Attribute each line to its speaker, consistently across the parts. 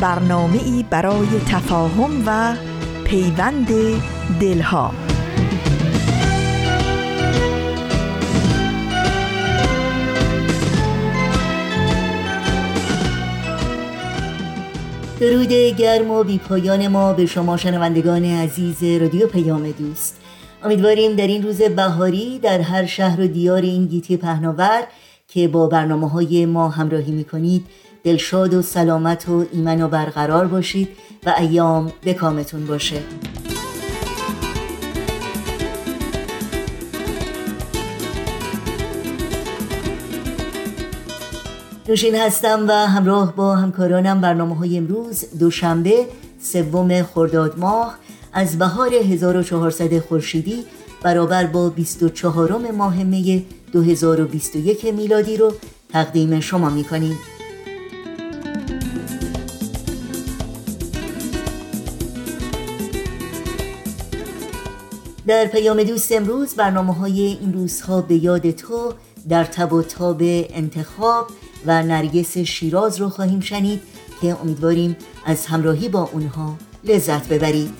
Speaker 1: برنامه ای برای تفاهم و پیوند دلها.
Speaker 2: درود گرم و بیپایان ما به شما شنوندگان عزیز رادیو پیام دوست. امیدواریم در این روز بهاری در هر شهر و دیار این گیتی پهناور که با برنامه های ما همراهی می کنید دلشاد و سلامت و ایمن و برقرار باشید و ایام به کامتون باشه. نوشین هستم و همراه با همکارانم برنامه های امروز دوشنبه سوم خرداد ماه از بهار 1400 خورشیدی برابر با 24 ماه می 2021 میلادی رو تقدیم شما می‌کنیم در پیام دوست امروز برنامه های این روزها به یاد تو در تب و تاب انتخاب و نرگس شیراز رو خواهیم شنید که امیدواریم از همراهی با اونها لذت ببرید.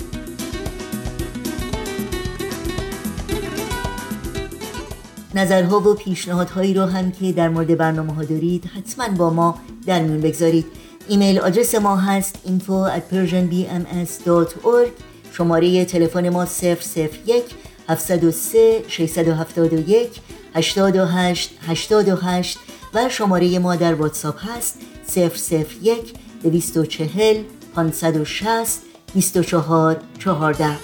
Speaker 2: نظرها و پیشنهادهایی رو هم که در مورد برنامه ها دارید حتما با ما در میون بگذارید. ایمیل آدرس ما هست info at persianbms.org شماره تلفن ما 001 703 671 828 828 و شماره ما در واتساپ هست 001 240 560 24 14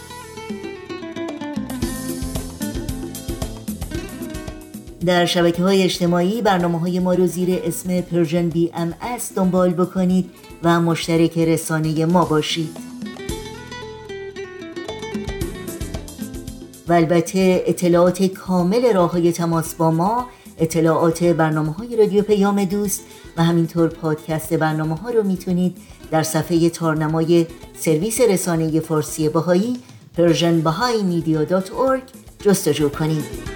Speaker 2: در شبکه های اجتماعی برنامه های ما رو زیر اسم پرژن بی ام دنبال بکنید و مشترک رسانه ما باشید. و البته اطلاعات کامل راه های تماس با ما اطلاعات برنامه های رادیو پیام دوست و همینطور پادکست برنامه ها رو می‌تونید در صفحه تارنمای سرویس رسانه فارسی باهایی persianbahaimedia.org جستجو کنید.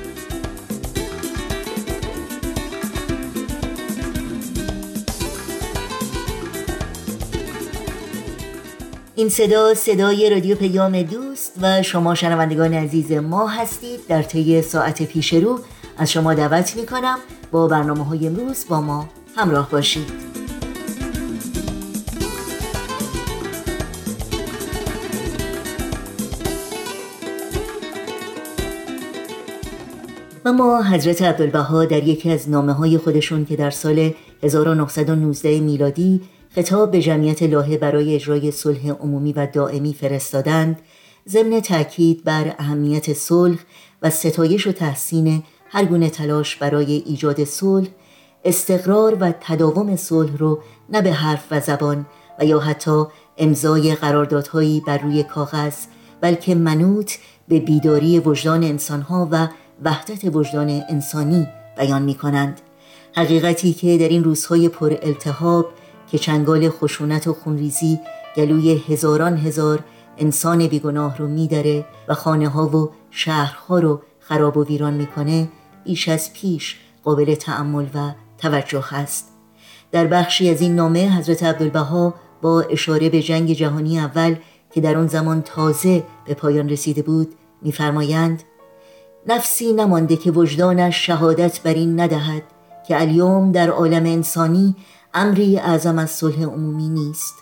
Speaker 2: این صدا صدای رادیو پیام دوست و شما شنوندگان عزیز ما هستید. در طی ساعت پیش رو از شما دعوت می کنم با برنامه های امروز با ما همراه باشید. و ما حضرت عبدالبها در یکی از نامه های خودشون که در سال 1919 میلادی خطاب به جمعیت لاهه برای اجرای صلح عمومی و دائمی فرستادند ضمن تاکید بر اهمیت صلح و ستایش و تحسین هر گونه تلاش برای ایجاد صلح استقرار و تداوم صلح رو نه به حرف و زبان و یا حتی امضای قراردادهایی بر روی کاغذ بلکه منوط به بیداری وجدان انسانها و وحدت وجدان انسانی بیان می کنند حقیقتی که در این روزهای پر التهاب که چنگال خشونت و خونریزی گلوی هزاران هزار انسان بیگناه رو میداره و خانه ها و شهرها رو خراب و ویران می‌کنه بیش از پیش قابل تعمل و توجه است. در بخشی از این نامه حضرت عبدالبها با اشاره به جنگ جهانی اول که در آن زمان تازه به پایان رسیده بود میفرمایند نفسی نمانده که وجدانش شهادت بر این ندهد که الیوم در عالم انسانی امری اعظم از صلح عمومی نیست.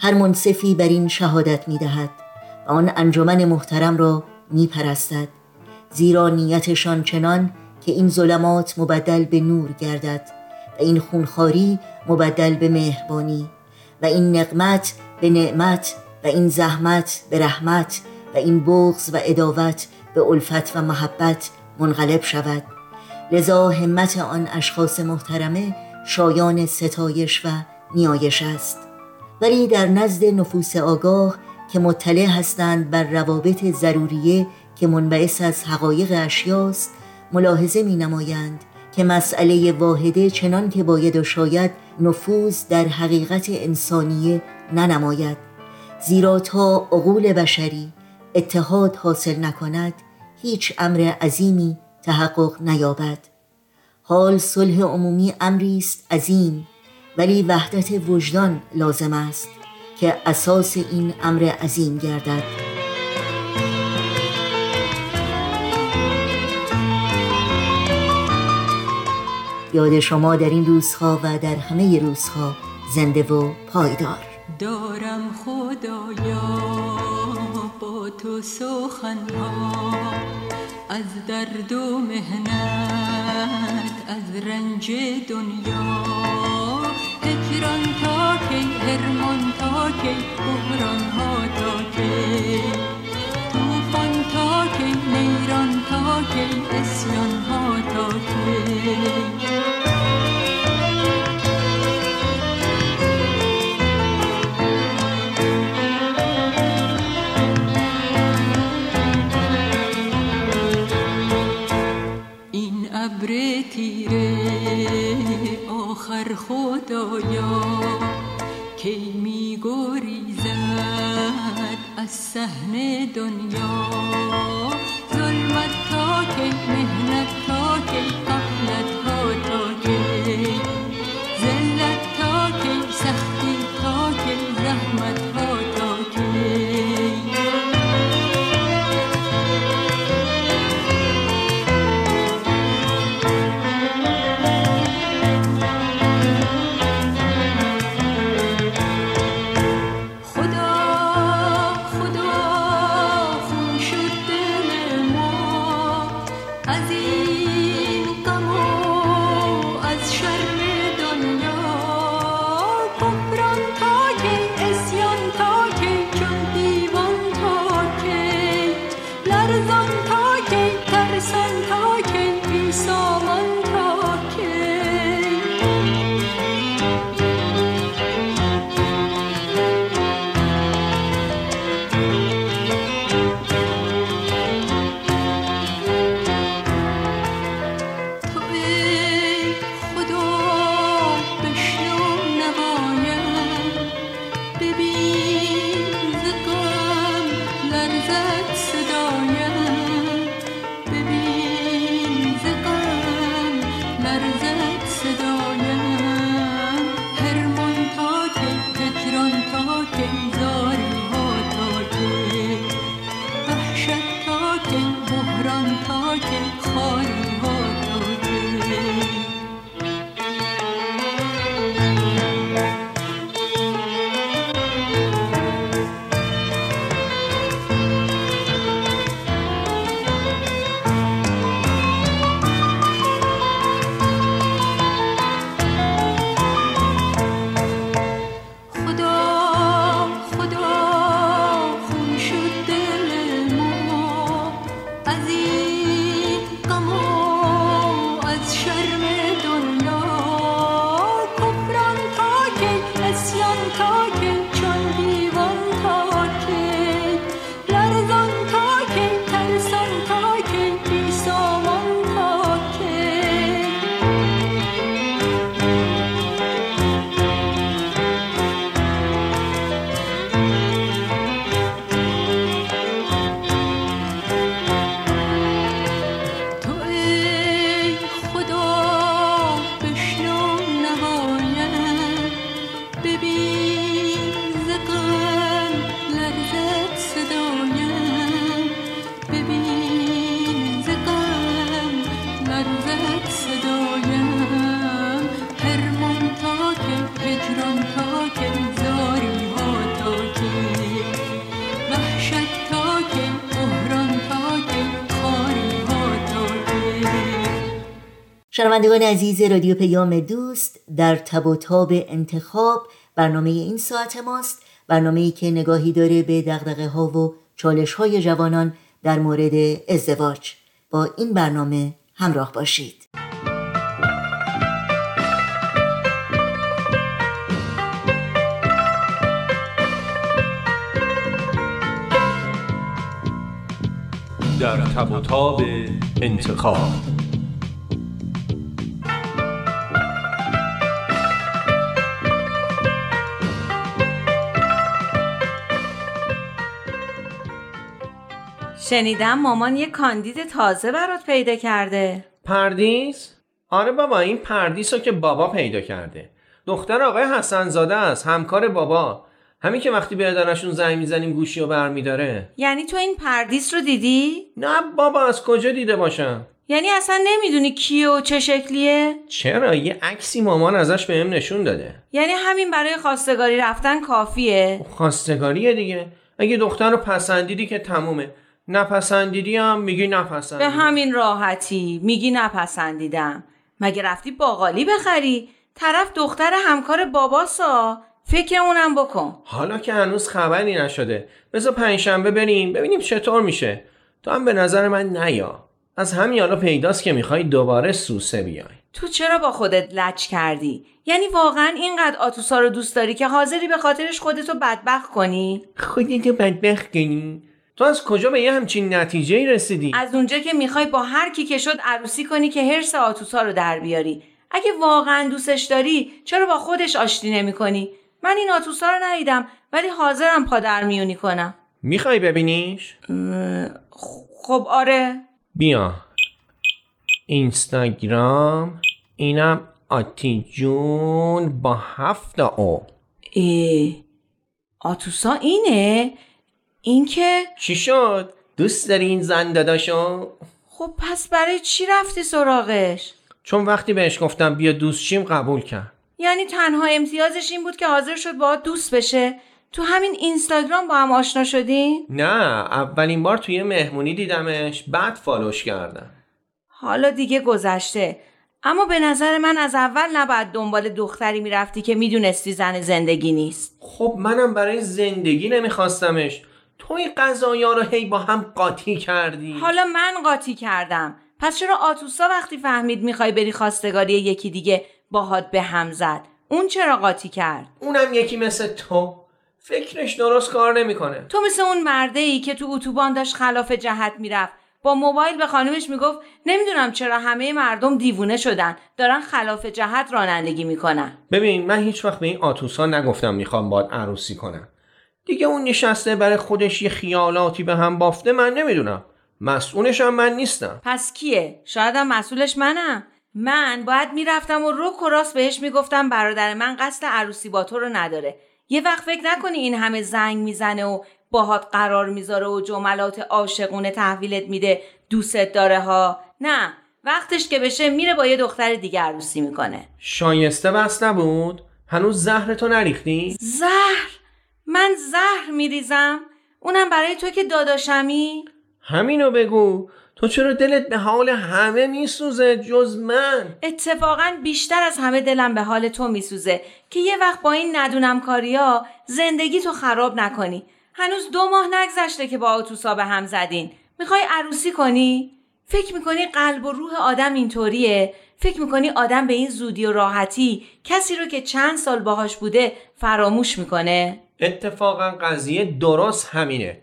Speaker 2: هر منصفی بر این شهادت می دهد و آن انجمن محترم را می پرستد زیرا نیتشان چنان که این ظلمات مبدل به نور گردد و این خونخاری مبدل به مهربانی و این نقمت به نعمت و این زحمت به رحمت و این بغض و اداوت به الفت و محبت منقلب شود. لذا همت آن اشخاص محترمه شایان ستایش و نیایش است. ولی در نزد نفوس آگاه که مطلع هستند بر روابط ضروریه که منبعث از حقایق اشیاست ملاحظه می نمایند که مسئله واحده چنان که باید و شاید نفوذ در حقیقت انسانیه ننماید. زیرا تا عقول بشری اتحاد حاصل نکند هیچ امر عظیمی تحقق نیابد. حال صلح عمومی امری است عظیم ولی وحدت وجدان لازم است که اساس این امر عظیم گردد. یاد شما در این روزها و در همه روزها زنده و پایدار.
Speaker 3: دارم خدایا. با تو سخنها از درد و مهنت از رنج دنیا. هجران تا کی هرمان تا کی بحران ها تا کی. توفان تا کی نیران تا کی اسیان ها تا کی. خدایا کی می گریزد از صحن دنیا؟ ظلمت تا کی مهنت تا کی
Speaker 2: شنوندگان عزیز رادیو پیام دوست در تب و تاب انتخاب برنامه این ساعت ماست. برنامه ای که نگاهی داره به دقدقه ها و چالش های جوانان در مورد ازدواج. با این برنامه همراه باشید.
Speaker 4: در تب و تاب انتخاب
Speaker 5: شنیدم مامان یه کاندید تازه برات پیدا کرده.
Speaker 6: پردیس؟ آره بابا این پردیس رو که بابا پیدا کرده. دختر آقای حسن زاده است همکار بابا. همین که وقتی به ادارشون زنگ می‌زنیم گوشی رو برمیداره.
Speaker 5: یعنی تو این پردیس رو دیدی؟
Speaker 6: نه بابا از کجا دیده باشم؟
Speaker 5: یعنی اصلا نمی‌دونی کیه و چه شکلیه؟
Speaker 6: چرا؟ یه عکسی مامان ازش بهم نشون داده.
Speaker 5: یعنی همین برای خواستگاری رفتن کافیه؟
Speaker 6: خواستگاریه دیگه. اگه دختر رو پسندیدی که تمومه. نپسندیدی هم میگی
Speaker 5: به
Speaker 6: نپسندیدی
Speaker 5: همین راحتی میگی نپسندیدم. مگه رفتی باقالی بخری؟ طرف دختر همکار باباسا. فکر اونم بکن.
Speaker 6: حالا که هنوز خبری نشده. بذار پنجشنبه بریم ببینیم چطور میشه. تو هم به نظر من نیا. از همین حالا پیداست که می‌خوای دوباره سوسه بیای.
Speaker 5: تو چرا با خودت لچ کردی؟ یعنی واقعا اینقدر آتوسا رو دوست داری که حاضری به خاطرش خودتو بدبخت کنی؟
Speaker 6: خودتو بدبخت کنی؟ تو از کجا به یه همچین نتیجه رسیدی؟
Speaker 5: از اونجا که می‌خوای با هر کی که شد عروسی کنی که هرس آتوسا رو در بیاری. اگه واقعا دوستش داری چرا با خودش آشتی نمی کنی؟ من این آتوسا رو ندیدم ولی حاضرم پادر میونی کنم.
Speaker 6: می‌خوای ببینیش؟
Speaker 5: خب آره.
Speaker 6: بیا. اینستاگرام اینم آتی جون با هفت او.
Speaker 5: ای آتوسا اینه؟ این که
Speaker 6: چی شد؟ دوست داری این زن داداشو؟
Speaker 5: خب پس برای چی رفتی سراغش؟
Speaker 6: چون وقتی بهش گفتم بیا دوست شیم قبول کرد.
Speaker 5: یعنی تنها امتیازش این بود که حاضر شد با دوست بشه. تو همین اینستاگرام با هم آشنا شدین؟
Speaker 6: نه اولین بار توی مهمونی دیدمش بعد فالوش کردم.
Speaker 5: حالا دیگه گذشته. اما به نظر من از اول نباید دنبال دختری می‌رفتی که می‌دونستی زن زندگی نیست.
Speaker 6: خب منم برای زندگی نمیخواستمش. تو این قضایا رو هی با هم قاطی کردی؟
Speaker 5: حالا من قاطی کردم. پس چرا آتوسا وقتی فهمید می‌خوای بری خواستگاری یکی دیگه باهات به هم زد؟ اون چرا قاطی کرد؟
Speaker 6: اونم یکی مثل تو. فکرش درست کار نمی‌کنه.
Speaker 5: تو مثل اون مرده ای که تو اتوبان داشت خلاف جهت می‌رفت. با موبایل به خانمش می‌گفت نمی‌دونم چرا همه مردم دیوونه شدن. دارن خلاف جهت رانندگی می‌کنن.
Speaker 6: ببین من هیچ وقت به این آتوسا نگفتم می‌خوام باد عروسی کنم. دیگه اون نشسته برای خودش یه خیالاتی به هم بافته من نمی‌دونم. مسئولش هم من نیستم.
Speaker 5: پس کیه؟ شایدم مسئولش منم. من باید می‌رفتم و رک و راست بهش می‌گفتم برادر من قصد عروسی با تو رو نداره. یه وقت فکر نکنی این همه زنگ می‌زنه و باهات قرار می‌ذاره و جملات عاشقونه تحویلت میده. دوستت داره ها. نه وقتش که بشه میره با یه دختر دیگه عروسی می‌کنه.
Speaker 6: شایسته بس نبود؟ هنوز زهرتو نریختی؟
Speaker 5: زهر؟ من زهر میریزم اونم برای تو که داداشمی
Speaker 6: همینو بگو تو چرا دلت به حال همه میسوزه جز من
Speaker 5: اتفاقا بیشتر از همه دلم به حال تو میسوزه که یه وقت با این ندونم کاریا زندگی تو خراب نکنی هنوز دو ماه نگذشته که با آتوسا به هم زدین می‌خوای عروسی کنی؟ فکر می‌کنی قلب و روح آدم اینطوریه؟ فکر می‌کنی آدم به این زودی و راحتی کسی رو که چند سال باهاش بوده فراموش می‌کنه؟
Speaker 6: اتفاقا قضیه درست همینه.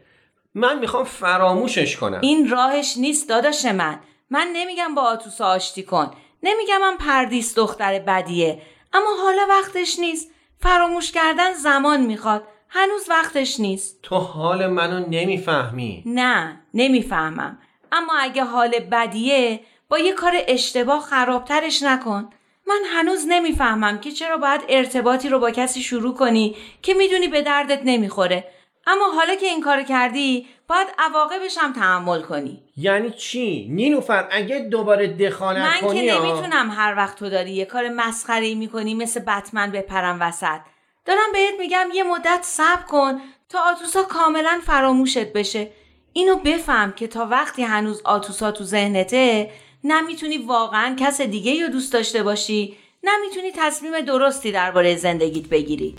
Speaker 6: من می‌خوام فراموشش کنم.
Speaker 5: این راهش نیست داداش من. من نمیگم با آتوسا آشتی کن. نمیگم من پردیس دختر بدیه. اما حالا وقتش نیست. فراموش کردن زمان می‌خواد. هنوز وقتش نیست.
Speaker 6: تو حال منو نمی‌فهمی.
Speaker 5: نه نمی‌فهمم. اما اگه حال بدیه با یه کار اشتباه خرابترش نکن. من هنوز نمی‌فهمم که چرا باید ارتباطی رو با کسی شروع کنی که می‌دونی به دردت نمی‌خوره. اما حالا که این کار کردی باید عواقبش هم تحمل کنی.
Speaker 6: یعنی چی؟ نیلوفر اگه دوباره دخالت
Speaker 5: من
Speaker 6: کنی
Speaker 5: که
Speaker 6: ها؟
Speaker 5: نمی‌تونم هر وقت تو داری یه کار مسخره می‌کنی مثل بتمن بپرم وسط. دارم بهت میگم یه مدت صبر کن تا آتوسا کاملا فراموشت بشه. اینو بفهم که تا وقتی هنوز آتوسا تو ذهنته نمی‌تونی واقعا کس دیگه رو دوست داشته باشی. نمی‌تونی تصمیم درستی درباره زندگیت بگیری.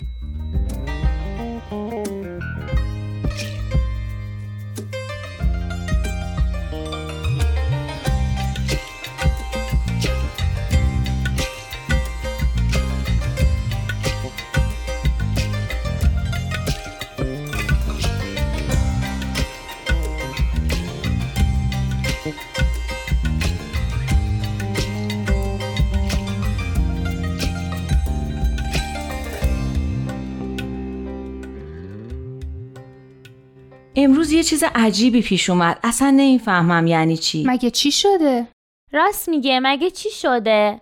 Speaker 5: امروز یه چیز عجیبی پیش اومد. اصلا نمی‌فهمم یعنی چی.
Speaker 7: مگه چی شده؟
Speaker 8: راست میگه. مگه چی شده؟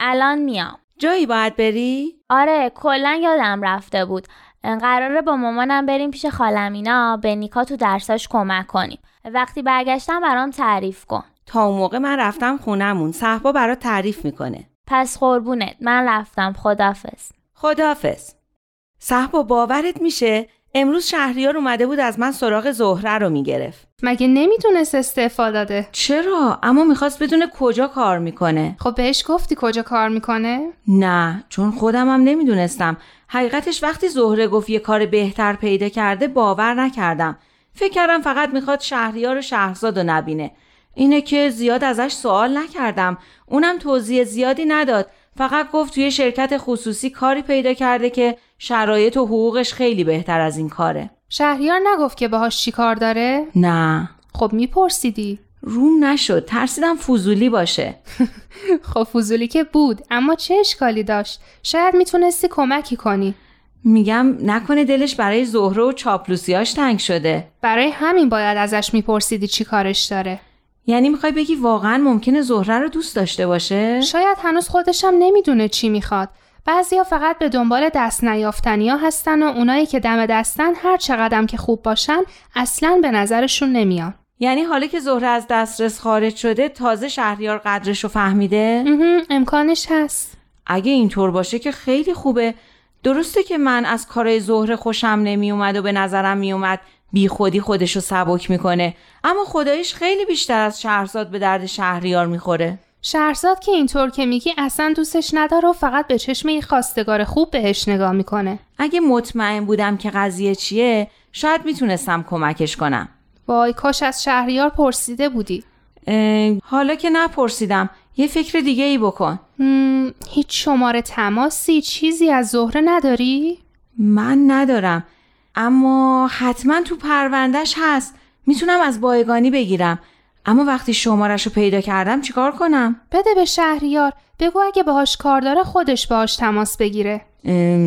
Speaker 8: الان میام.
Speaker 5: جایی باید بری؟
Speaker 8: آره کلا یادم رفته بود. قراره با مامانم بریم پیش خالمینا. به نیکا تو درساش کمک کنیم. وقتی برگشتم برام تعریف کن.
Speaker 5: تا اون موقع من رفتم خونمون. صحبا برات تعریف می‌کنه.
Speaker 8: پس قربونت. من رفتم. خدافز
Speaker 5: خدافز صحبا باورت میشه امروز شهریار اومده بود از من سراغ زهره رو می‌گرفت.
Speaker 7: مگه نمی‌تونست استعفا داده؟
Speaker 5: چرا؟ اما می‌خواست بدونه کجا کار می‌کنه.
Speaker 7: خب بهش گفتی کجا کار می‌کنه؟
Speaker 5: نه چون خودم هم نمی‌دونستم. حقیقتش وقتی زهره گفت یه کار بهتر پیدا کرده باور نکردم. فکر کردم فقط می‌خواد شهریار و شهرزاد رو نبینه. اینه که زیاد ازش سوال نکردم. اونم توضیح زیادی نداد. فقط گفت توی شرکت خصوصی کاری پیدا کرده که شرایط و حقوقش خیلی بهتر از این کاره.
Speaker 7: شهریار نگفت که باهاش چی کار داره؟
Speaker 5: نه.
Speaker 7: خب میپرسیدی.
Speaker 5: روم نشد. ترسیدم فضولی باشه.
Speaker 7: خب فضولی که بود اما چه اشکالی داشت؟ شاید می‌تونستی کمکی کنی.
Speaker 5: میگم نکنه دلش برای زهره و چاپلوسیاش تنگ شده.
Speaker 7: برای همین باید ازش میپرسیدی چی کارش داره.
Speaker 5: یعنی می‌خوای بگی واقعا ممکنه زهره رو دوست داشته باشه؟
Speaker 7: شاید هنوز خودشم نمی‌دونه چی می‌خواد. بعضیا فقط به دنبال دست نیافتنیا هستن و اونایی که دم دستن هر چقدرم که خوب باشن اصلا به نظرشون نمیان.
Speaker 5: یعنی حالا که زهره از دسترس خارج شده تازه شهریار قدرش رو فهمیده
Speaker 7: امکانش هست.
Speaker 5: اگه اینطور باشه که خیلی خوبه. درسته که من از کارای زهره خوشم نمیومد و به نظرم میومد بی خودی خودش رو سبک می‌کنه. اما خدایش خیلی بیشتر از شهرزاد به درد شهریار می‌خوره.
Speaker 7: شهرزاد که اینطور که میگی اصلا دوستش نداره و فقط به چشم یه خواستگار خوب بهش نگاه می‌کنه.
Speaker 5: اگه مطمئن بودم که قضیه چیه شاید می‌تونستم کمکش کنم.
Speaker 7: وای کاش از شهریار پرسیده بودی.
Speaker 5: حالا که نپرسیدم یه فکر دیگه ای بکن
Speaker 7: هیچ شماره تماسی چیزی از زهره نداری؟
Speaker 5: من ندارم اما حتما تو پروندهش هست. می‌تونم از بایگانی بگیرم. اما وقتی شمارش رو پیدا کردم چیکار کنم؟
Speaker 7: بده به شهریار بگو اگه باهاش کار داره خودش باهاش تماس بگیره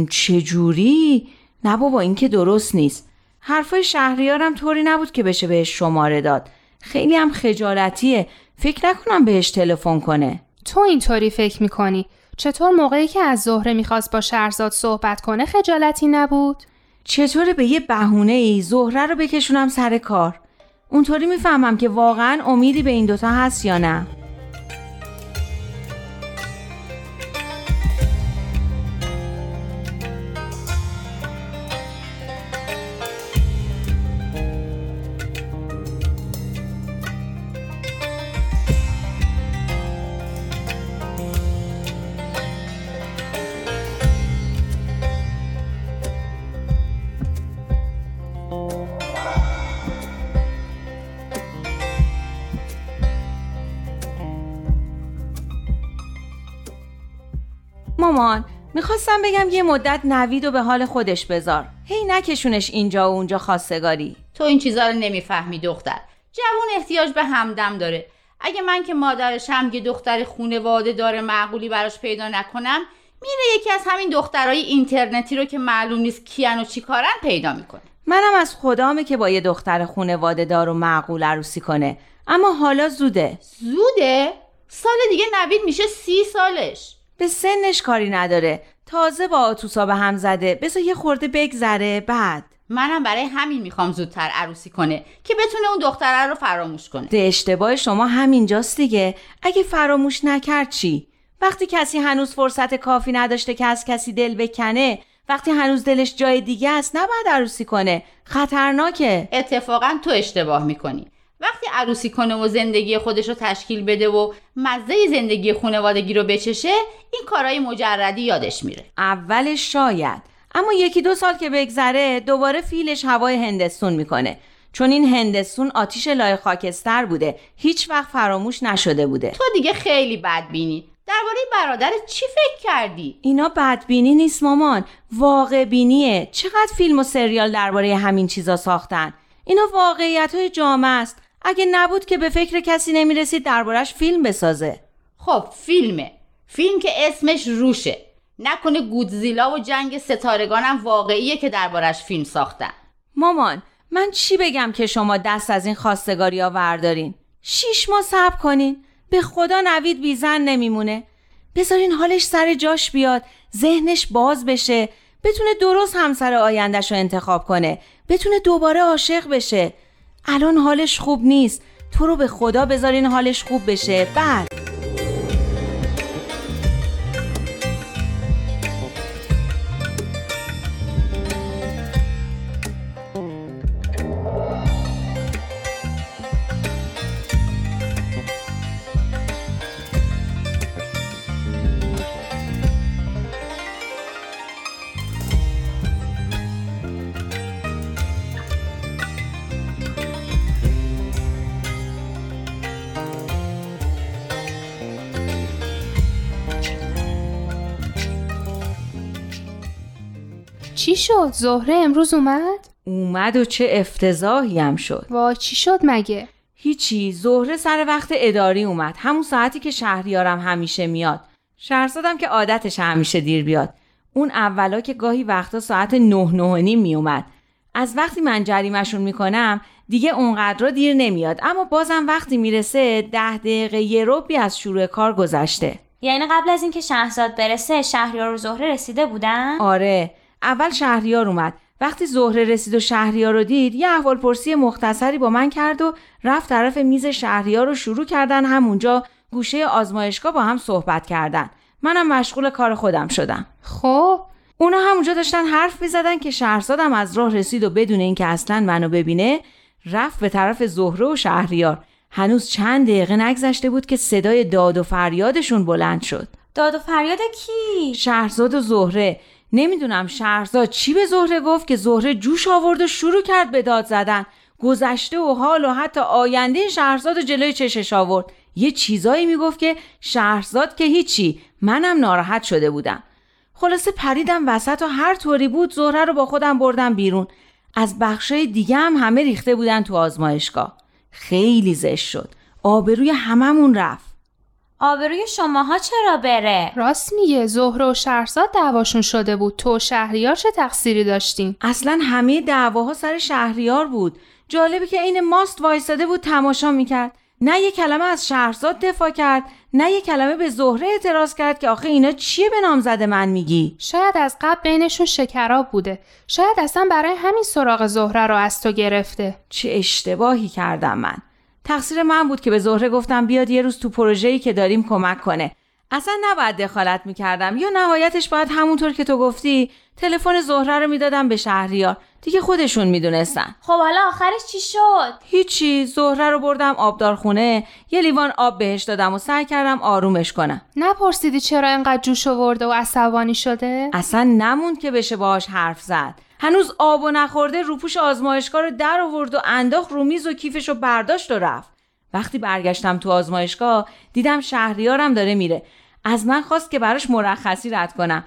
Speaker 5: چجوری؟ نه بابا این که درست نیست حرفای شهریارم طوری نبود که بشه بهش شماره داد خیلی هم خجالتیه فکر نکنم بهش تلفن کنه
Speaker 7: تو اینطوری فکر می‌کنی چطور موقعی که از زهره می‌خواست با شهرزاد صحبت کنه خجالتی نبود؟
Speaker 5: چطور به یه بهونه ای زهره رو بکشونم سر کار؟ اونطوری می‌فهمم که واقعا امیدی به این دوتا هست یا نه. مامان می‌خواستم بگم یه مدت نوید و به حال خودش بذار. هی نکشونش اینجا و اونجا خواستگاری.
Speaker 9: تو این چیزا رو نمی‌فهمی دختر. جوون احتیاج به همدم داره. اگه من که مادرشم یه دختر خونواده داره معقولی براش پیدا نکنم میره یکی از همین دخترای اینترنتی رو که معلوم نیست کیان و چیکارن پیدا می‌کنه.
Speaker 5: منم از خدامه که با یه دختر خونواده دار و معقول عروسی کنه. اما حالا زوده.
Speaker 9: زوده؟ سال دیگه نوید میشه سی سالش.
Speaker 5: به سنش کاری نداره. تازه با آتوسا به هم زده. بذار یه خورده بگذره. بعد
Speaker 9: منم برای همین می‌خوام زودتر عروسی کنه که بتونه اون دختره رو فراموش کنه.
Speaker 5: ده اشتباه شما همینجاست دیگه. اگه فراموش نکرد چی؟ وقتی کسی هنوز فرصت کافی نداشته که از کسی دل بکنه وقتی هنوز دلش جای دیگه است نباید عروسی کنه. خطرناکه.
Speaker 9: اتفاقا تو اشتباه می‌کنی. وقتی عروسی کنه و زندگی خودش رو تشکیل بده و مزه زندگی خانوادگی رو بچشه این کارهای مجردی یادش میره.
Speaker 5: اولش شاید. اما یکی دو سال که بگذره دوباره فیلش هوای هندستون می‌کنه. چون این هندستون آتیش لای خاکستر بوده. هیچ وقت فراموش نشده بوده.
Speaker 9: تو دیگه خیلی بدبینی. درباره برادرت چی فکر کردی؟
Speaker 5: اینا بدبینی نیست مامان. واقع بینیه. چقدر فیلم و سریال درباره همین چیزا ساختن؟ اینا واقعیت های جامعه است. اگه نبود که به فکر کسی نمی‌رسید دربارش فیلم بسازه.
Speaker 9: خب فیلمه. فیلم که اسمش روشه. نکنه گودزیلا و جنگ ستارگانم واقعیه که دربارش فیلم ساختن.
Speaker 5: مامان من چی بگم که شما دست از این خواستگاری ها وردارین؟ شیش ماه صبر کنین. به خدا نوید بیزن نمیمونه. بذارین حالش سر جاش بیاد. ذهنش باز بشه. بتونه درست همسر آیندهش رو انتخاب کنه. بتونه دوباره عاشق بشه. الان حالش خوب نیست. تو رو به خدا بذارین حالش خوب بشه. بعد
Speaker 7: چی شد؟ زهره امروز اومد؟
Speaker 5: اومد و چه افتضاحی هم شد.
Speaker 7: وای چی شد مگه؟
Speaker 5: هیچی زهره سر وقت اداری اومد. همون ساعتی که شهریارم همیشه میاد. شهرزادم که عادتش همیشه دیر بیاد. اون اولا که گاهی وقتا ساعت نه نه و نیم میومد. از وقتی من جریمشون می‌کنم دیگه اونقدر دیر نمیاد. اما بازم وقتی می‌رسه ده دقیقه یه روبی از شروع کار گذشته.
Speaker 8: یعنی قبل از اینکه شهرزاد برسه شهریار و زهره رسیده بودن؟
Speaker 5: آره. اول شهریار اومد. وقتی زهره رسید و شهریار رو دید یه احوال پرسی مختصری با من کرد و رفت طرف میز شهریار رو شروع کردن. همونجا گوشه آزمایشگاه با هم صحبت کردن. منم مشغول کار خودم شدم.
Speaker 7: خب؟
Speaker 5: اونا همونجا داشتن حرف می‌زدن که شهرزادم از راه رسید و بدون اینکه اصلا منو ببینه رفت به طرف زهره و شهریار. هنوز چند دقیقه نگذشته بود که صدای داد و فریادشون بلند شد.
Speaker 8: داد و فریاد کی؟
Speaker 5: شهرزاد و زهره نمی‌دونم شهرزاد چی به زهره گفت که زهره جوش آورد و شروع کرد به داد زدن. گذشته و حال و حتی آینده شهرزاد و جلوی چشش آورد. یه چیزایی می‌گفت که شهرزاد که هیچی منم ناراحت شده بودم. خلاصه پریدم وسط و هر طوری بود زهره رو با خودم بردم بیرون. از بخشای دیگه هم همه ریخته بودن تو آزمایشگاه. خیلی زشت شد. آبروی هممون رفت.
Speaker 8: آبروی شماها چرا بره؟
Speaker 7: راست میگه زهره و شهرزاد دعواشون شده بود. تو و شهریار چه تقصیری داشتین؟
Speaker 5: اصلا همه دعواها سر شهریار بود. جالبه که این ماست وایساده بود تماشا می‌کرد. نه یه کلمه از شهرزاد دفاع کرد نه یه کلمه به زهره اعتراض کرد که آخه اینا چیه به نام زده من میگی؟
Speaker 7: شاید از قبل بینشون شکراب بوده. شاید اصلا برای همین سراغ زهره رو از تو گرفته.
Speaker 5: چه اشتباهی کردم من. تقصیر من بود که به زهره گفتم بیاد یه روز تو پروژه‌ای که داریم کمک کنه. اصلا نباید دخالت می‌کردم. یا نهایتش باید همونطور که تو گفتی تلفن زهره رو می‌دادم به شهریار. دیگه خودشون می‌دونستن.
Speaker 8: خب حالا آخرش چی شد؟
Speaker 5: هیچی. زهره رو بردم آبدارخونه یه لیوان آب بهش دادم و سعی کردم آرومش کنم.
Speaker 7: نپرسیدی چرا انقدر جوش آورده و عصبانی شده؟
Speaker 5: اصلا نموند که بشه باهاش حرف زد. هنوز آب و نخورده روپوش آزمایشگاه رو در آورد و انداخت رو میز و کیفش رو برداشت و رفت. وقتی برگشتم تو آزمایشگاه دیدم شهریارم داره میره. از من خواست که براش مرخصی رد کنم.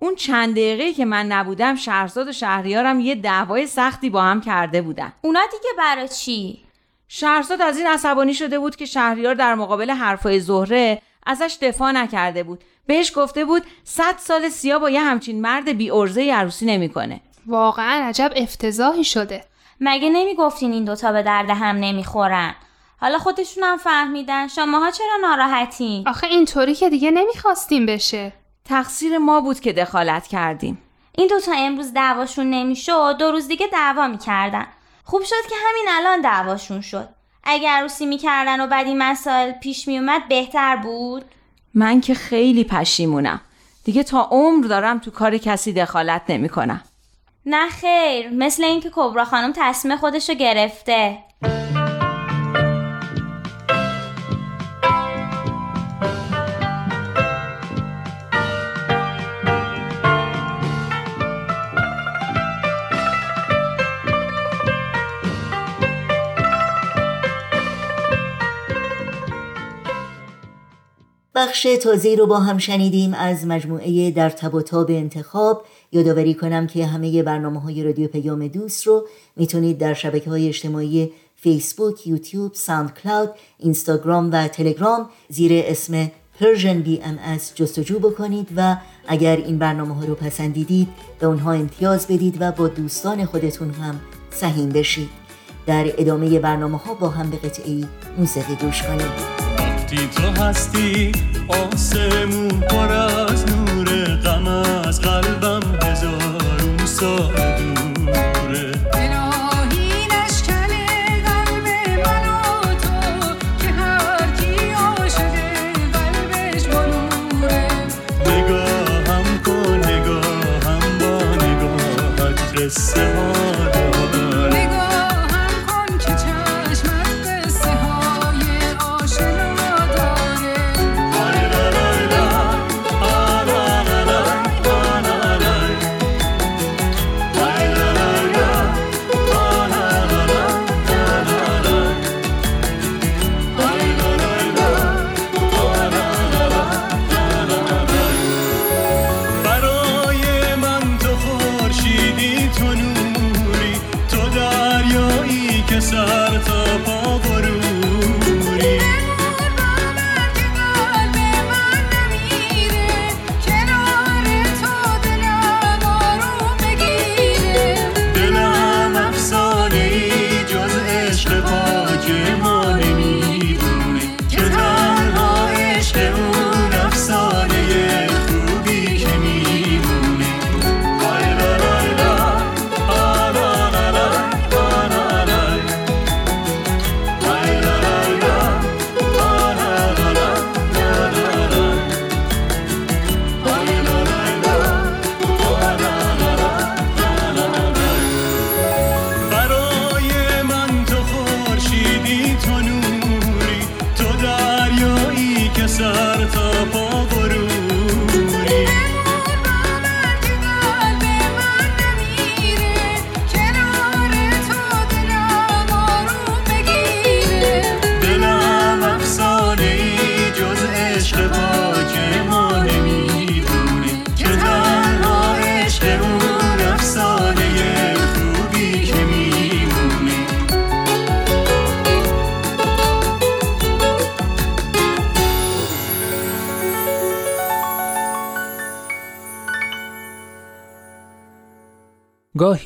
Speaker 5: اون چند دقیقه که من نبودم شهرزاد و شهریارم یه دعوای سختی با هم کرده بودن.
Speaker 8: اونا دیگه برای چی؟
Speaker 5: شهرزاد از این عصبانی شده بود که شهریار در مقابل حرفای زهره ازش دفاع نکرده بود. بهش گفته بود صد سال سیا با یه همچین مرد بی ارزه عروسی نمی‌کنه.
Speaker 7: واقعا عجب افتضاحی شده.
Speaker 8: مگه نمی‌گفتین این دوتا به درد هم نمی‌خورن؟ حالا خودشون هم فهمیدن. شماها چرا ناراحتین؟
Speaker 7: آخه اینطوری که دیگه نمی‌خواستیم بشه.
Speaker 5: تقصیر ما بود که دخالت کردیم.
Speaker 8: این دوتا امروز دعواشون نمی‌شد دو روز دیگه دعوا می‌کردن. خوب شد که همین الان دعواشون شد. اگر عروسی می‌کردن و بعد این مسائل پیش میومد بهتر بود؟
Speaker 5: من که خیلی پشیمونم. دیگه تا عمر دارم تو کار کسی دخالت نمی‌کنم.
Speaker 8: نه خیر مثل اینکه کبرا خانم تصمیم خودشو گرفته.
Speaker 2: بخش تازه رو با هم شنیدیم از مجموعه در تب انتخاب. یادآوری کنم که همه برنامه های رادیو پیام دوست رو می‌تونید در شبکه های اجتماعی فیسبوک، یوتیوب، ساوند کلاود، اینستاگرام و تلگرام زیر اسم ام از جستجو بکنید و اگر این برنامه ها رو پسندیدید به اونها امتیاز بدید و با دوستان خودتون هم سهیم بشید. در ادامه برنامه ها با هم به قطعی موسیقی گوش کنیم.
Speaker 10: وقتی تو هستی؟ آسمون پر از نور غم از قلبم هزارون سال دوره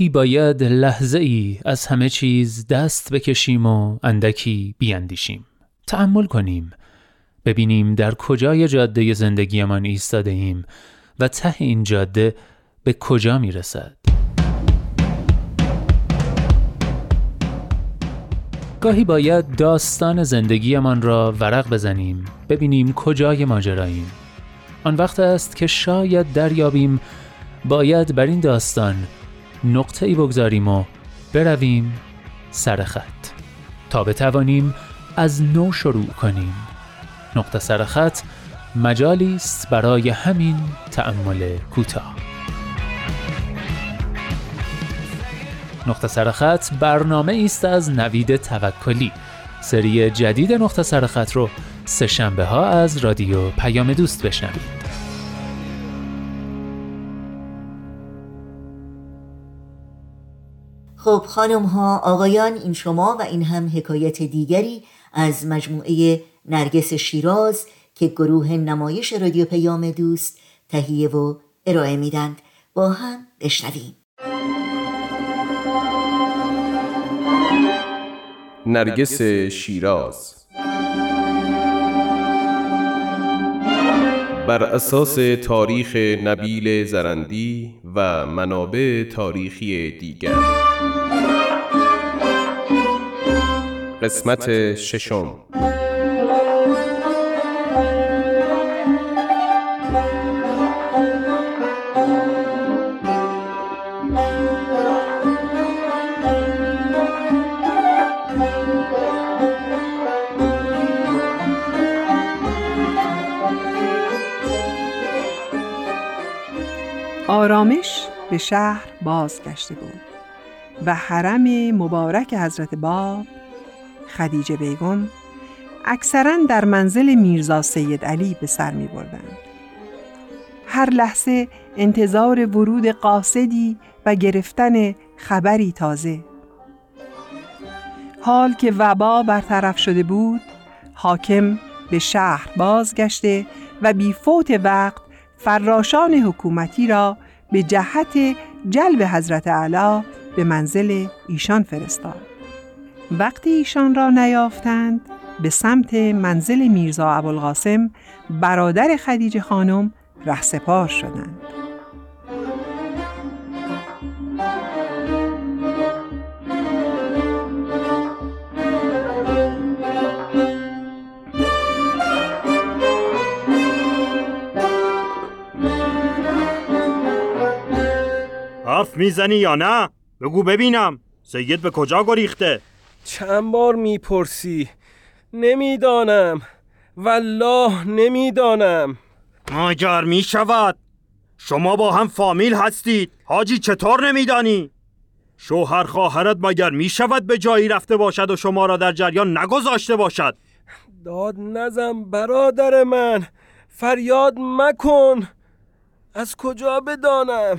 Speaker 11: گاهی باید لحظه ای از همه چیز دست بکشیم و اندکی بیاندیشیم. تأمل کنیم. ببینیم در کجای جاده زندگیمان ایستاده ایم و ته این جاده به کجا می رسد. گاهی باید داستان زندگیمان را ورق بزنیم ببینیم کجای ماجراییم آن وقت است که شاید دریابیم باید بر این داستان نقطه ای بگذاریم و برویم سر خط. تا بتوانیم از نو شروع کنیم. نقطه سر خط مجالی است برای همین تأمل کوتاه. نقطه سر خط برنامه است از نوید توکلی. سری جدید نقطه سر خط رو سه شنبه ها از رادیو پیام دوست بشنوید.
Speaker 2: خب خانم ها آقایان این شما و این هم حکایت دیگری از مجموعه نرگس شیراز که گروه نمایش رادیو پیام دوست تهیه و ارائه میدند. با هم بشنویم.
Speaker 4: نرگس شیراز. بر اساس تاریخ نبیل زرندی و منابع تاریخی دیگر. قسمت ششم.
Speaker 12: آرامش به شهر بازگشته بود و حرم مبارک حضرت باب خدیجه بیگم اکثرا در منزل میرزا سید علی به سر می بردند. هر لحظه انتظار ورود قاصدی و گرفتن خبری تازه حال که وبا برطرف شده بود حاکم به شهر بازگشته و بی فوت وقت فراشان حکومتی را به جهت جلب حضرت علا به منزل ایشان فرستاد وقتی ایشان را نیافتند به سمت منزل میرزا ابوالقاسم برادر خدیجه خانم رهسپار شدند
Speaker 13: حرف می‌زنی یا نه؟ بگو ببینم سید به کجا گریخته؟
Speaker 14: چند بار می‌پرسی؟ نمی‌دانم. والله نمی‌دانم.
Speaker 13: مگر می‌شود. شما با هم فامیل هستید. حاجی چطور نمیدانی؟ شوهر خواهرت مگر می‌شود به جایی رفته باشد و شما را در جریان نگذاشته باشد؟
Speaker 14: داد نزن برادر من. فریاد مکن. از کجا بدانم؟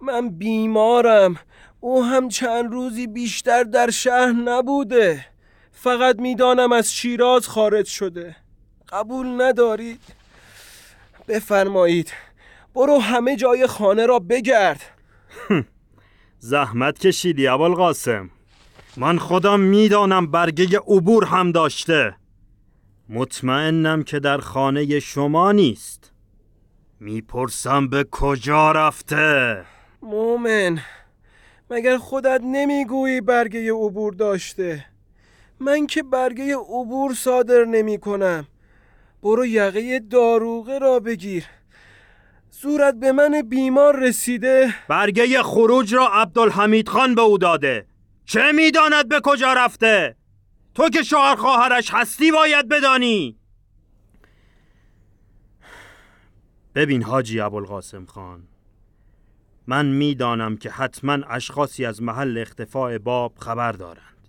Speaker 14: من بیمارم. او هم چند روزی بیشتر در شهر نبوده. فقط می‌دانم از شیراز خارج شده. قبول ندارید بفرمایید. برو همه جای خانه را بگرد.
Speaker 13: زحمت کشیدی ابوالقاسم. من خودم می‌دانم برگه عبور هم داشته. مطمئنم که در خانه شما نیست. می‌پرسم به کجا رفته؟
Speaker 14: مومن مگر خودت نمی‌گویی برگه عبور داشته؟ من که برگه عبور صادر نمی کنم برو یقه داروغه را بگیر. صورت به من بیمار رسیده.
Speaker 13: برگه خروج را عبدالحمید خان به او داده. چه می‌داند به کجا رفته؟ تو که شوهر خواهرش هستی باید بدانی. ببین حاجی ابوالقاسم خان. من می‌دانم که حتما اشخاصی از محل اختفاع باب خبر دارند.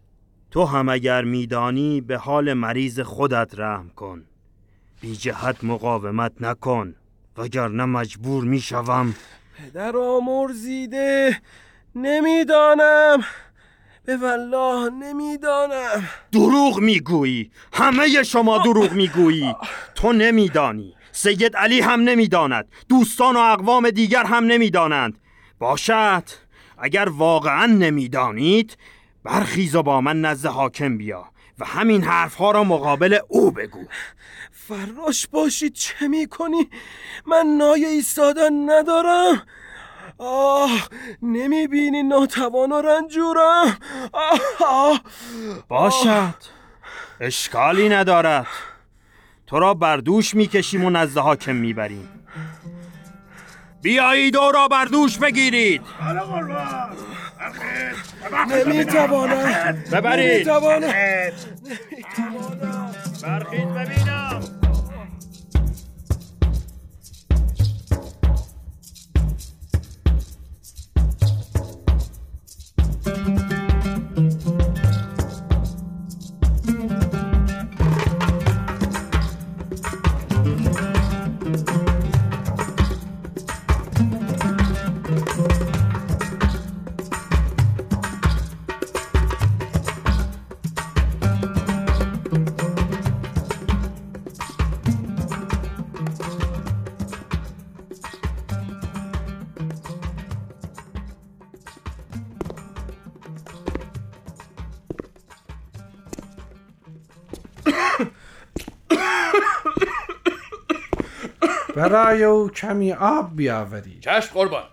Speaker 13: تو هم اگر میدانی به حال مریض خودت رحم کن. بی جهت مقاومت نکن وگرنه مجبور می‌شوم.
Speaker 14: پدر آمرزیده نمی‌دانم. به والله نمی‌دانم.
Speaker 13: دروغ می‌گویی. همه شما دروغ می‌گویی. تو نمیدانی. سید علی هم نمی‌داند. دوستان و اقوام دیگر هم نمی‌دانند. باشد. اگر واقعا نمی‌دانید برخیز و با من نزد حاکم بیا و همین حرفها را مقابل او بگو.
Speaker 14: فراش باشی چه می‌کنی؟ من نای ایستادن ندارم. آه نمی‌بینی ناتوان و رنجورم. آه, آه.
Speaker 13: باشد. اشکالی ندارد. تو را بر دوش می‌کشیم و نزد حاکم می‌بریم. بیایید او را بر دوش بگیرید.
Speaker 14: نمی‌توانم.
Speaker 13: ببرید.
Speaker 14: نمی‌توانم.
Speaker 13: برخیز ببینم.
Speaker 15: برای او کمی آب بیاوری.
Speaker 16: چشم قربان.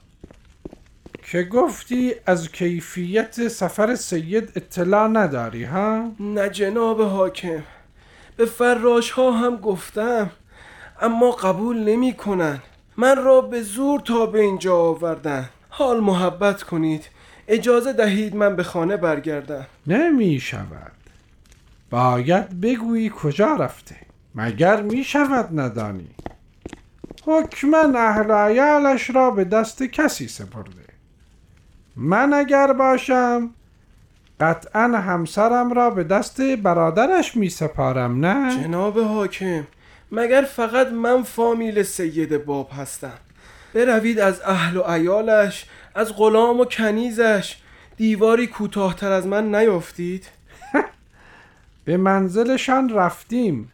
Speaker 15: که گفتی از کیفیت سفر سید اطلاع نداری ها؟
Speaker 14: نه جناب حاکم به فراش ها هم گفتم اما قبول نمی کنن. من را به زور تا به اینجا آوردن. حال محبت کنید اجازه دهید من به خانه برگردم.
Speaker 15: نمی شود. باید بگویی کجا رفته. مگر می شود ندانی؟ حکما اهل عیالش را به دست کسی سپرده. من اگر باشم قطعا همسرم را به دست برادرش می سپارم نه؟
Speaker 14: جناب حاکم مگر فقط من فامیل سید باب هستم؟ بروید از اهل و عیالش از غلام و کنیزش. دیواری کوتاهتر از من نیافتید؟
Speaker 15: به منزلشان رفتیم.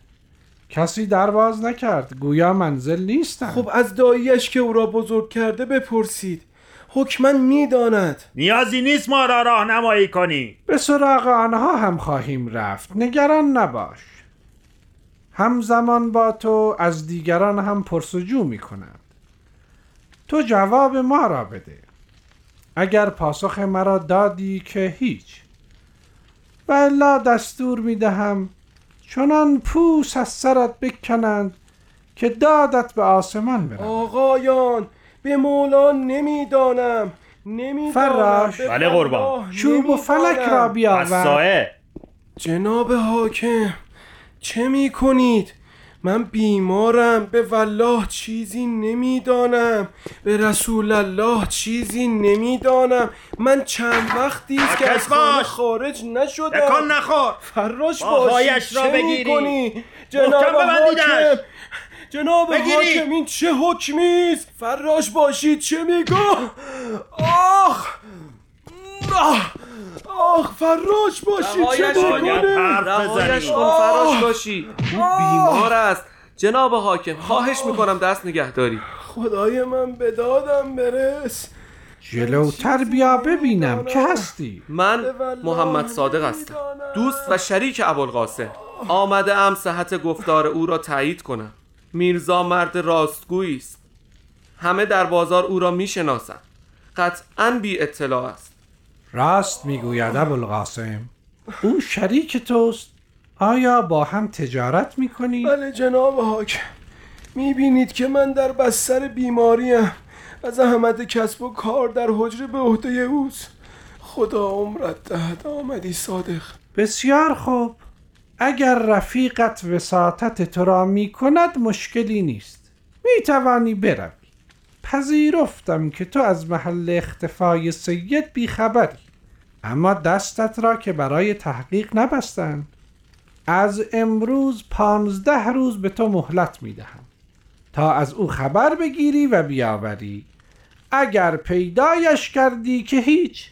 Speaker 15: کسی درواز نکرد. گویا منزل نیستن.
Speaker 14: خب از داییش که او را بزرگ کرده بپرسید. حکمن می‌داند.
Speaker 13: نیازی نیست ما را راهنمایی کنی.
Speaker 15: به سراغ آنها هم خواهیم رفت. نگران نباش. همزمان با تو از دیگران هم پرسجو می کنند تو جواب ما را بده. اگر پاسخ مرا دادی که هیچ. و الا دستور می دهم چنان پوس از سرت بکنند که دادت به آسمان برد
Speaker 14: آقایان به مولا نمی‌دانم نمی‌دانم
Speaker 15: فراش.
Speaker 13: بله قربان.
Speaker 15: چوب و فلک. را
Speaker 13: از
Speaker 15: بیاور
Speaker 13: سایه
Speaker 14: جناب حاکم چه می کنید؟ من بیمارم به والله چیزی نمی‌دانم به رسول الله چیزی نمی‌دانم من چند وقتی است که از خانه. خارج نشدم
Speaker 13: تکان نخور
Speaker 14: فراش
Speaker 13: با
Speaker 14: باشی
Speaker 13: را
Speaker 14: چه
Speaker 13: بگیری.
Speaker 14: می‌کنی؟ جناب. حاکم جناب. حاکم این چه حکمی است فراش باشید چه میگو آخ آخ آخ فراش باشی چه
Speaker 16: رهایش کن. فراش باشی. او بیمار است. جناب حاکم خواهش می‌کنم دست نگه داری
Speaker 14: خدای من به دادم برس.
Speaker 15: جلوتر بیا ببینم که هستی؟
Speaker 16: من محمد صادق هستم. دوست و شریک ابوالقاسم. آمده ام صحت گفتار او را تایید کنم. میرزا مرد راستگویی است. همه در بازار او را می‌شناسند. قطعا بی اطلاع است.
Speaker 15: راست می‌گوید ابوالقاسم. او شریک توست. آیا با هم تجارت می‌کنی؟
Speaker 14: بله جناب حاکم. می‌بینید که من در بستر بیماریم. از احمد کسب و کار در حجره به عهده اوست. خدا عمرت دهد آمدی صادق.
Speaker 15: بسیار خوب. اگر رفیقت وساطت تو را می کند مشکلی نیست. می توانی بروی. پذیرفتم که تو از محل اختفای سید بیخبری. اما دستت را که برای تحقیق نبستند از امروز پانزده روز به تو مهلت می دهم تا از او خبر بگیری و بیاوری. اگر پیدایش کردی که هیچ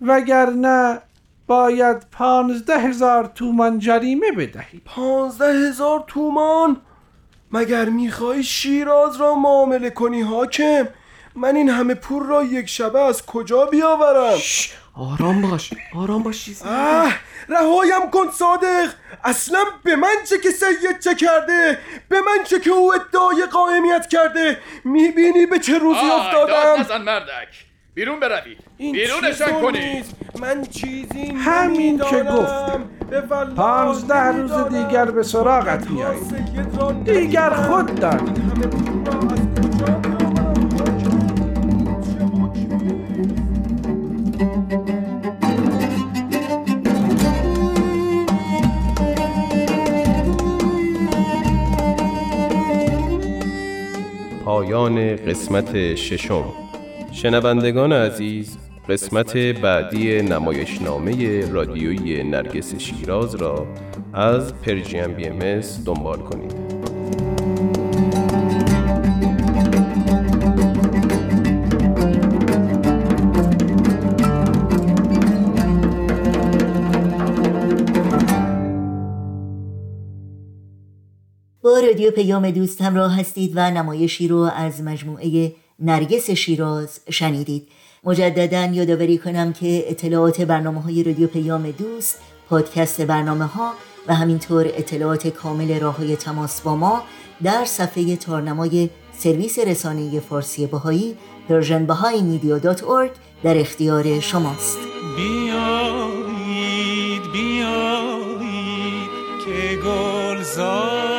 Speaker 15: وگرنه باید پانزده هزار تومان جریمه بدهی.
Speaker 14: پانزده هزار تومان؟ مگر می‌خوای شیراز را معامله کنی حاکم؟ من این همه پول را یک شبه از کجا بیاورم؟
Speaker 16: آرام باش آرام باش
Speaker 14: رهایم کن صادق. اصلا به من چه که سید چه کرده؟ به من چه که او ادعای قائمیت کرده؟ می‌بینی به چه روزی افتادم؟
Speaker 17: داد نزن مردک. بیرون بروید
Speaker 14: این
Speaker 17: بیرونشان کنید
Speaker 14: نیست. من چیزی
Speaker 15: همین که
Speaker 14: والله
Speaker 15: پانزده روز. دیگر به سراغت میاییم دیگر خود دانی
Speaker 4: پایان قسمت ششم. شنوندگان عزیز قسمت بعدی نمایشنامه رادیویی نرگس شیراز را از پرژیم بی ام دنبال کنید.
Speaker 2: رادیو پیام دوست همراه هستید و نمایشی رو از مجموعه نرگس شیراز شنیدید. مجددا یادآوری کنم که اطلاعات برنامه های رادیو پیام دوست پادکست برنامه ها و همینطور اطلاعات کامل راه های تماس با ما در صفحه تارنمای سرویس رسانه فارسی بهایی Persian در اختیار شماست.
Speaker 18: بیایید بیایید که گلزار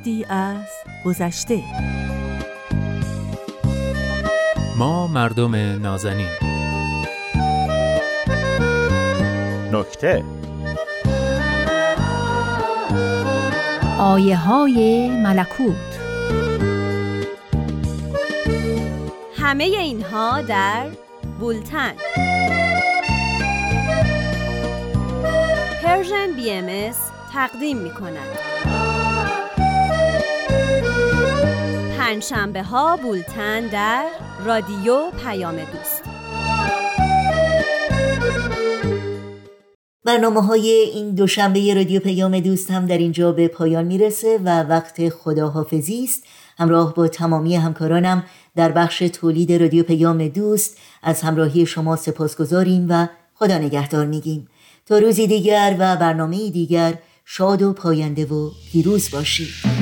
Speaker 19: یادی از گذشته.
Speaker 11: ما مردم نازنین.
Speaker 20: نکته.
Speaker 19: آیه های ملکوت.
Speaker 21: همه اینها در بولتن. Persian BMS تقدیم می کند پنجشنبه ها بولتن در رادیو پیام دوست.
Speaker 2: برنامه های این دوشنبه رادیو پیام دوست هم در اینجا به پایان می‌رسه و وقت خداحافظی است. همراه با تمامی همکارانم در بخش تولید رادیو پیام دوست از همراهی شما سپاسگزاریم و خدا نگهدار میگیم. تا روزی دیگر و برنامه دیگر شاد و پاینده و پیروز باشید.